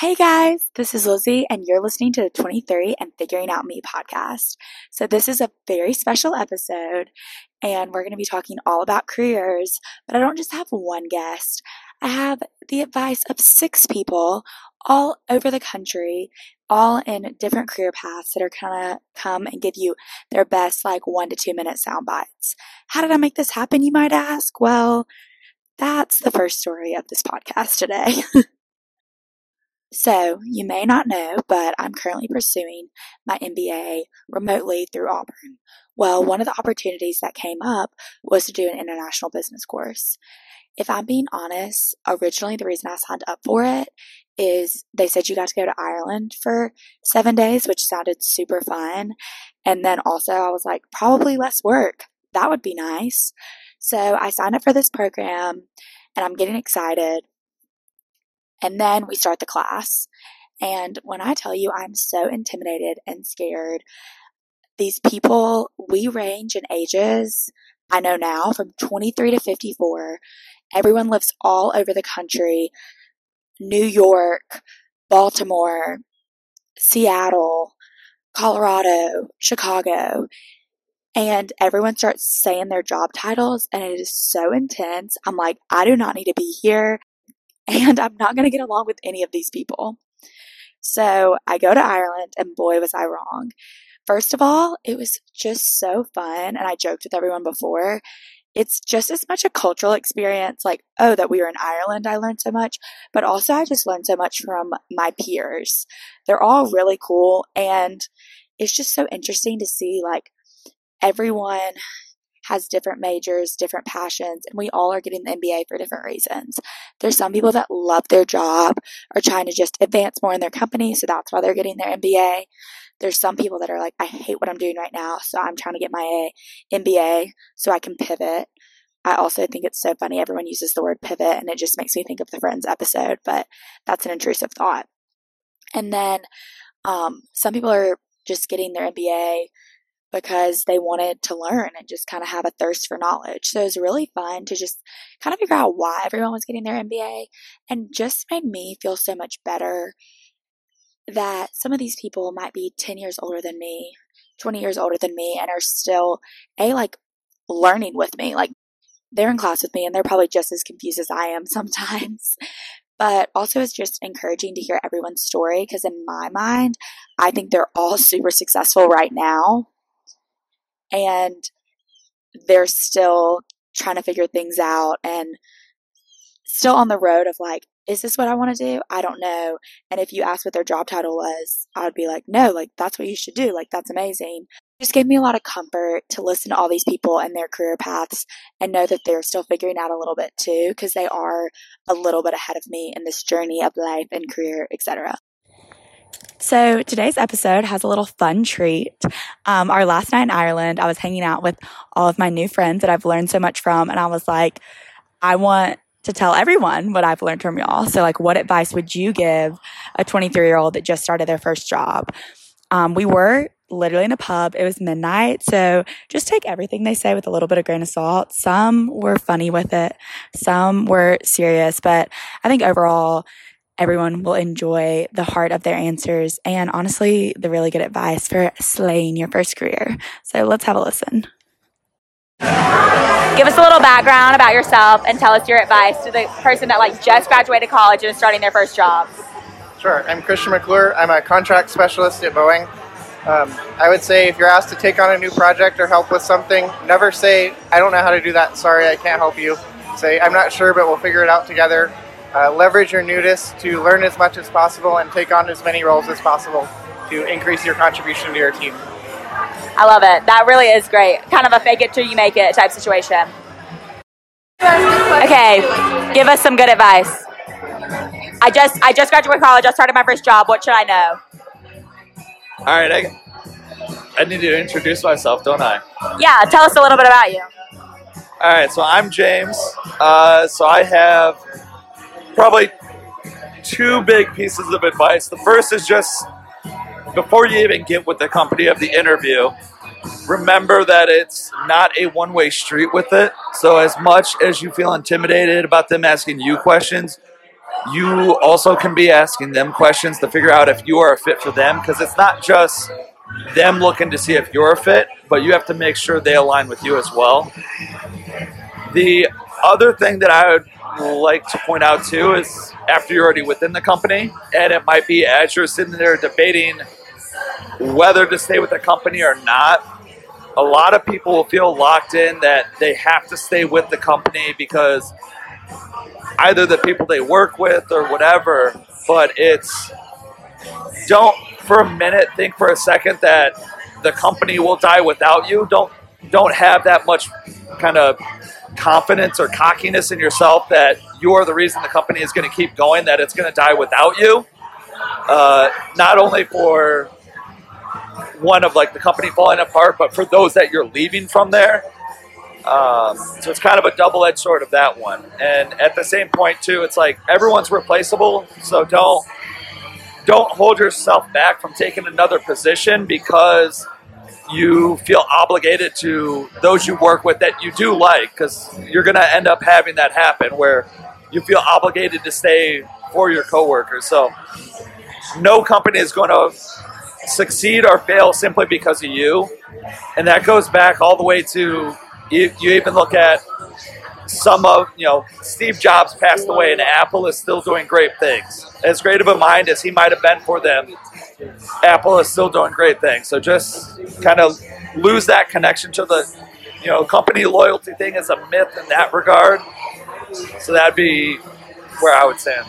Hey guys, this is Lizzie, and you're listening to the 23 and Figuring Out Me podcast. So, this is a very special episode, and we're going to be talking all about careers. But I don't just have one guest, I have the advice of six people all over the country, all in different career paths that are kind of come and give you their best, like one to two minute sound bites. How did I make this happen, you might ask? Well, that's the first story of this podcast today. So, you may not know, but I'm currently pursuing my MBA remotely through Auburn. Well, one of the opportunities that came up was to do an international business course. If I'm being honest, originally the reason I signed up for it is they said you got to go to Ireland for seven days, which sounded super fun. And then also I was like, probably less work. That would be nice. So I signed up for this program and I'm getting excited. And then we start the class. And when I tell you I'm so intimidated and scared, these people, we range in ages, I know now, from 23 to 54. Everyone lives all over the country New York, Baltimore, Seattle, Colorado, Chicago. And everyone starts saying their job titles, and it is so intense. I'm like, I do not need to be here and I'm not going to get along with any of these people. So I go to Ireland, and boy, was I wrong. First of all, it was just so fun, and I joked with everyone before. It's just as much a cultural experience, like, oh, that we were in Ireland, I learned so much, but also I just learned so much from my peers. They're all really cool, and it's just so interesting to see, like, everyone has different majors, different passions, and we all are getting the MBA for different reasons. There's some people that love their job, are trying to just advance more in their company, so that's why they're getting their MBA. There's some people that are like, I hate what I'm doing right now, so I'm trying to get my MBA so I can pivot. I also think it's so funny everyone uses the word pivot, and it just makes me think of the Friends episode, but that's an intrusive thought. And then um, some people are just getting their MBA because they wanted to learn and just kind of have a thirst for knowledge. So it was really fun to just kind of figure out why everyone was getting their MBA and just made me feel so much better that some of these people might be 10 years older than me, 20 years older than me, and are still a like learning with me. Like they're in class with me and they're probably just as confused as I am sometimes. But also, it's just encouraging to hear everyone's story because, in my mind, I think they're all super successful right now and they're still trying to figure things out and still on the road of like, is this what I want to do? I don't know. And if you ask what their job title was, I would be like, no, like that's what you should do. Like that's amazing. It just gave me a lot of comfort to listen to all these people and their career paths and know that they're still figuring out a little bit too, because they are a little bit ahead of me in this journey of life and career, etc. So today's episode has a little fun treat. Um, our last night in Ireland, I was hanging out with all of my new friends that I've learned so much from, and I was like, I want to tell everyone what I've learned from y'all. So, like, what advice would you give a 23 year old that just started their first job? Um, we were literally in a pub. It was midnight. So just take everything they say with a little bit of grain of salt. Some were funny with it. Some were serious, but I think overall everyone will enjoy the heart of their answers and honestly, the really good advice for slaying your first career. So let's have a listen. Give us a little background about yourself and tell us your advice to the person that like just graduated college and is starting their first job. Sure. I'm Christian McClure. I'm a contract specialist at Boeing. Um, I would say if you're asked to take on a new project or help with something, never say, I don't know how to do that. Sorry, I can't help you. Say, I'm not sure, but we'll figure it out together. Uh, leverage your newness to learn as much as possible and take on as many roles as possible to increase your contribution to your team. I love it. That really is great. Kind of a fake it till you make it type situation. Okay, give us some good advice. I just I just graduated college. I started my first job. What should I know? All right, I, I need to introduce myself, don't I? Yeah, tell us a little bit about you. All right, so I'm James. Uh, so I have probably two big pieces of advice. The first is just before you even get with the company of the interview, remember that it's not a one way street with it. So, as much as you feel intimidated about them asking you questions, you also can be asking them questions to figure out if you are a fit for them because it's not just them looking to see if you're a fit, but you have to make sure they align with you as well. The other thing that I would like to point out too is after you're already within the company, and it might be as you're sitting there debating whether to stay with the company or not, a lot of people will feel locked in that they have to stay with the company because either the people they work with or whatever, but it's don't for a minute think for a second that the company will die without you. Don't don't have that much kind of confidence or cockiness in yourself that you are the reason the company is going to keep going, that it's going to die without you. Uh, not only for one of like the company falling apart, but for those that you're leaving from there. Um, so it's kind of a double-edged sword of that one. And at the same point too, it's like everyone's replaceable, so don't don't hold yourself back from taking another position because you feel obligated to those you work with that you do like because you're going to end up having that happen where you feel obligated to stay for your coworkers. So no company is going to succeed or fail simply because of you. And that goes back all the way to you, you even look at some of, you know, Steve Jobs passed away and Apple is still doing great things. As great of a mind as he might have been for them, Apple is still doing great things. So just kind of lose that connection to the, you know, company loyalty thing is a myth in that regard. So that'd be where I would stand.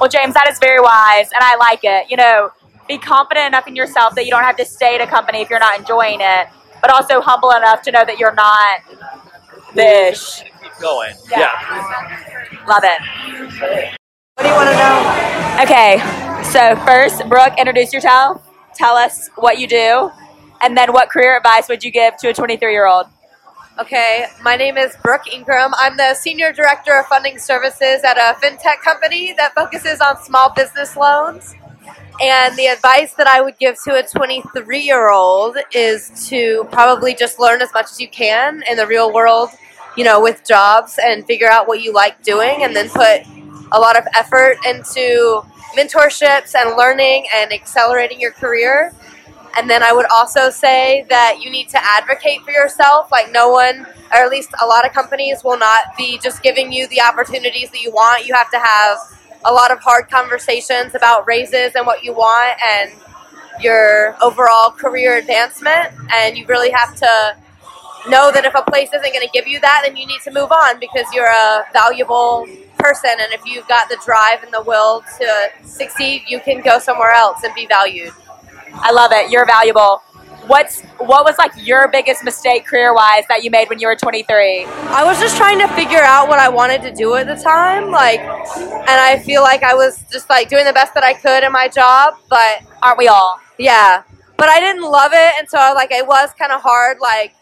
Well, James, that is very wise, and I like it. You know, be confident enough in yourself that you don't have to stay at a company if you're not enjoying it, but also humble enough to know that you're not this. Keep going. Yeah. yeah. Love it. What do you want to know? Okay, so first, Brooke, introduce yourself. Tell us what you do, and then what career advice would you give to a 23 year old? Okay, my name is Brooke Ingram. I'm the Senior Director of Funding Services at a fintech company that focuses on small business loans. And the advice that I would give to a 23 year old is to probably just learn as much as you can in the real world, you know, with jobs and figure out what you like doing and then put a lot of effort into mentorships and learning and accelerating your career. And then I would also say that you need to advocate for yourself. Like, no one, or at least a lot of companies, will not be just giving you the opportunities that you want. You have to have a lot of hard conversations about raises and what you want and your overall career advancement. And you really have to know that if a place isn't going to give you that, then you need to move on because you're a valuable person. And if you've got the drive and the will to succeed, you can go somewhere else and be valued. I love it. You're valuable. What's what was like your biggest mistake career wise that you made when you were 23? I was just trying to figure out what I wanted to do at the time, like, and I feel like I was just like doing the best that I could in my job, but Aren't we all? yeah, but I didn't love it, and so I, like it was kind of hard, like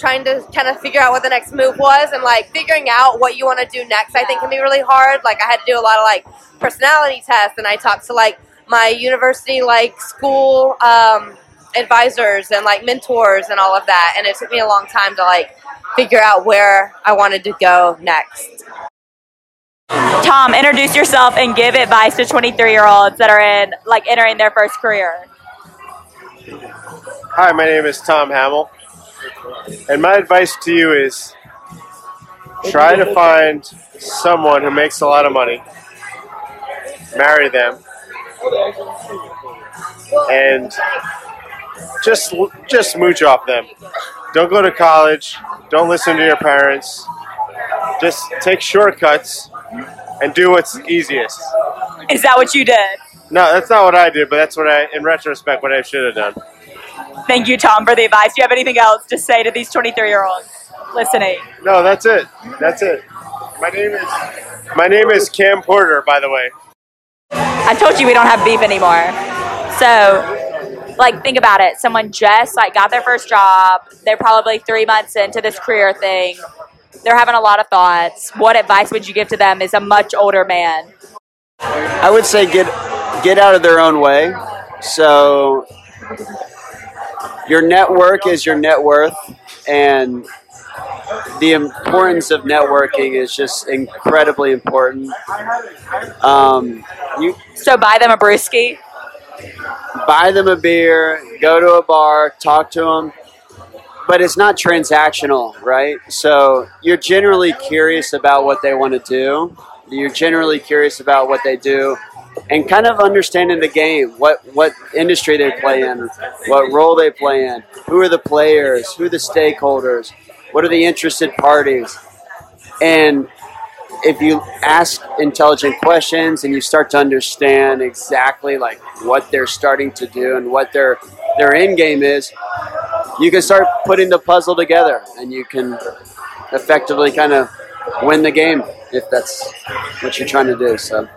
trying to kind of figure out what the next move was, and like figuring out what you want to do next. I think can be really hard. Like I had to do a lot of like personality tests, and I talked to like my university like school um, advisors and like mentors and all of that, and it took me a long time to like figure out where I wanted to go next. Tom, introduce yourself and give advice to 23 year olds that are in like entering their first career. Hi, my name is Tom Hamill, and my advice to you is try to find someone who makes a lot of money, marry them, and just just mooch off them. Don't go to college. Don't listen to your parents. Just take shortcuts and do what's easiest. Is that what you did? No, that's not what I did, but that's what I, in retrospect, what I should have done. Thank you, Tom, for the advice. Do you have anything else to say to these 23 year olds listening? No, that's it. That's it. My name is my name is Cam Porter, by the way. I told you we don't have beef anymore. So, like, think about it. Someone just like got their first job. They're probably three months into this career thing. They're having a lot of thoughts. What advice would you give to them as a much older man? I would say get get out of their own way. So your network is your net worth, and the importance of networking is just incredibly important. Um, you So buy them a brewski. buy them a beer, go to a bar, talk to them, but it's not transactional, right? So you're generally curious about what they want to do. You're generally curious about what they do, and kind of understanding the game, what what industry they play in, what role they play in, who are the players, who are the stakeholders, what are the interested parties, and if you ask intelligent questions and you start to understand exactly like what they're starting to do and what their their end game is, you can start putting the puzzle together and you can effectively kind of win the game if that's what you're trying to do. So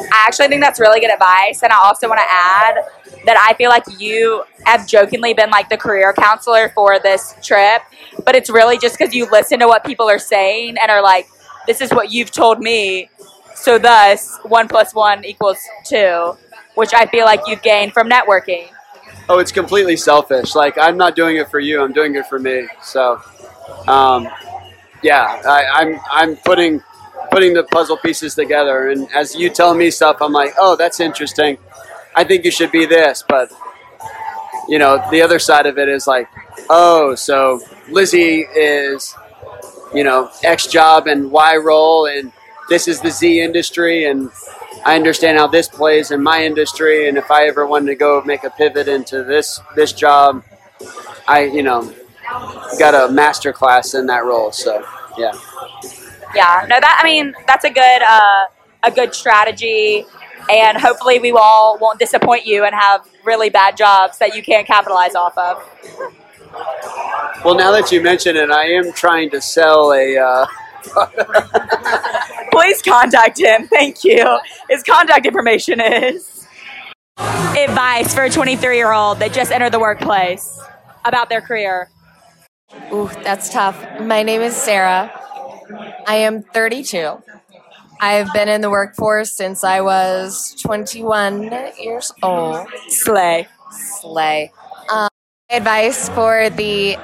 I actually think that's really good advice. And I also want to add that I feel like you have jokingly been like the career counselor for this trip, but it's really just because you listen to what people are saying and are like, this is what you've told me. So thus, one plus one equals two, which I feel like you've gained from networking. Oh, it's completely selfish. Like I'm not doing it for you. I'm doing it for me. So, um, yeah, I, I'm I'm putting putting the puzzle pieces together. And as you tell me stuff, I'm like, oh, that's interesting. I think you should be this. But you know, the other side of it is like, oh, so Lizzie is you know X job and Y role, and this is the Z industry, and I understand how this plays in my industry, and if I ever wanted to go make a pivot into this this job, I you know got a master class in that role. So yeah, Yeah, no, that I mean that's a good uh, a good strategy, and hopefully we all won't disappoint you and have really bad jobs that you can't capitalize off of. well now that you mention it, I am trying to sell a. Uh, Please contact him. Thank you. His contact information is advice for a 23 year old that just entered the workplace about their career. Ooh, that's tough. My name is Sarah. I am 32. I've been in the workforce since I was 21 years old. Slay. Slay. Um, advice for the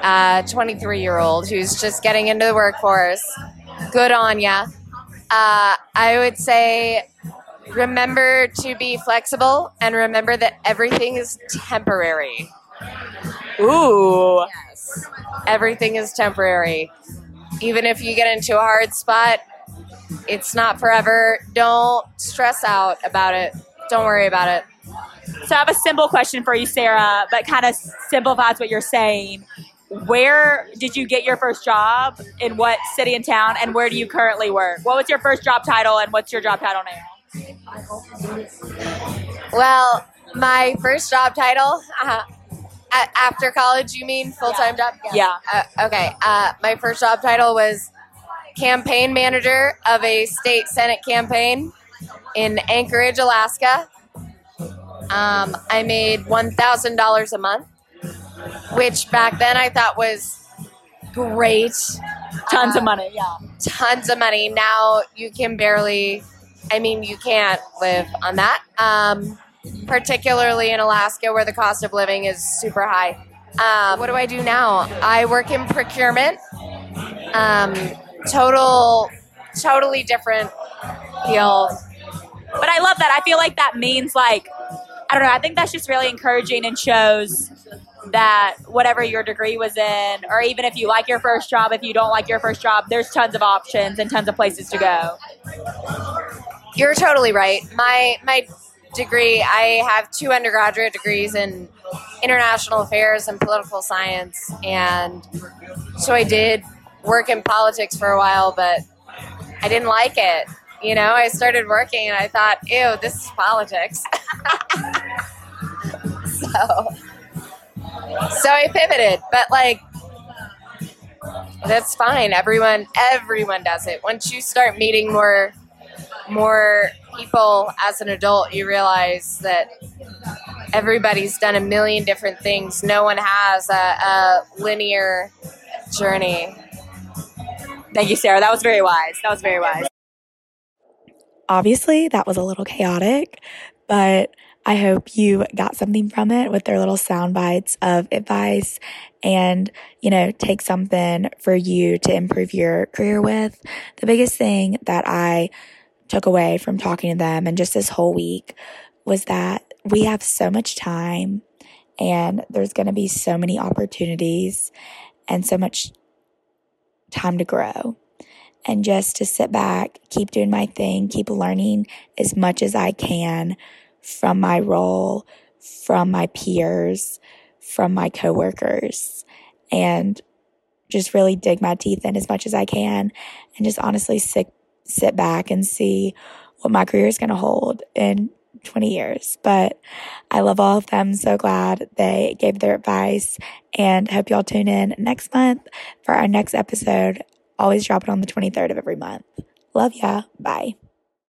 23 year old who's just getting into the workforce. Good on ya. Uh, I would say remember to be flexible and remember that everything is temporary. Ooh. Yes. Everything is temporary. Even if you get into a hard spot, it's not forever. Don't stress out about it. Don't worry about it. So I have a simple question for you, Sarah, but kind of simplifies what you're saying. Where did you get your first job? In what city and town? And where do you currently work? What was your first job title and what's your job title now? Well, my first job title uh, after college, you mean full time job? Yeah. Uh, okay. Uh, my first job title was campaign manager of a state senate campaign in Anchorage, Alaska. Um, I made one thousand dollars a month, which back then I thought was great. Tons of money, yeah. Tons of money. Now you can barely. I mean, you can't live on that. Um, particularly in Alaska, where the cost of living is super high. Um, what do I do now? I work in procurement. Um, total, totally different field. But I love that. I feel like that means like I don't know. I think that's just really encouraging and shows that whatever your degree was in, or even if you like your first job, if you don't like your first job, there's tons of options and tons of places to go. You're totally right. My my degree, I have two undergraduate degrees in international affairs and political science, and so I did work in politics for a while, but I didn't like it. You know, I started working and I thought, ew, this is politics. so, so I pivoted, but like, that's fine. Everyone, everyone does it. Once you start meeting more, more people as an adult, you realize that everybody's done a million different things. No one has a, a linear journey. Thank you, Sarah. That was very wise. That was very wise. Obviously, that was a little chaotic, but I hope you got something from it with their little sound bites of advice and, you know, take something for you to improve your career with. The biggest thing that I took away from talking to them and just this whole week was that we have so much time and there's going to be so many opportunities and so much time to grow. And just to sit back, keep doing my thing, keep learning as much as I can from my role, from my peers, from my coworkers, and just really dig my teeth in as much as I can and just honestly sit, sit back and see what my career is going to hold in 20 years. But I love all of them. So glad they gave their advice and hope y'all tune in next month for our next episode. Always drop it on the 23rd of every month. Love ya. Bye.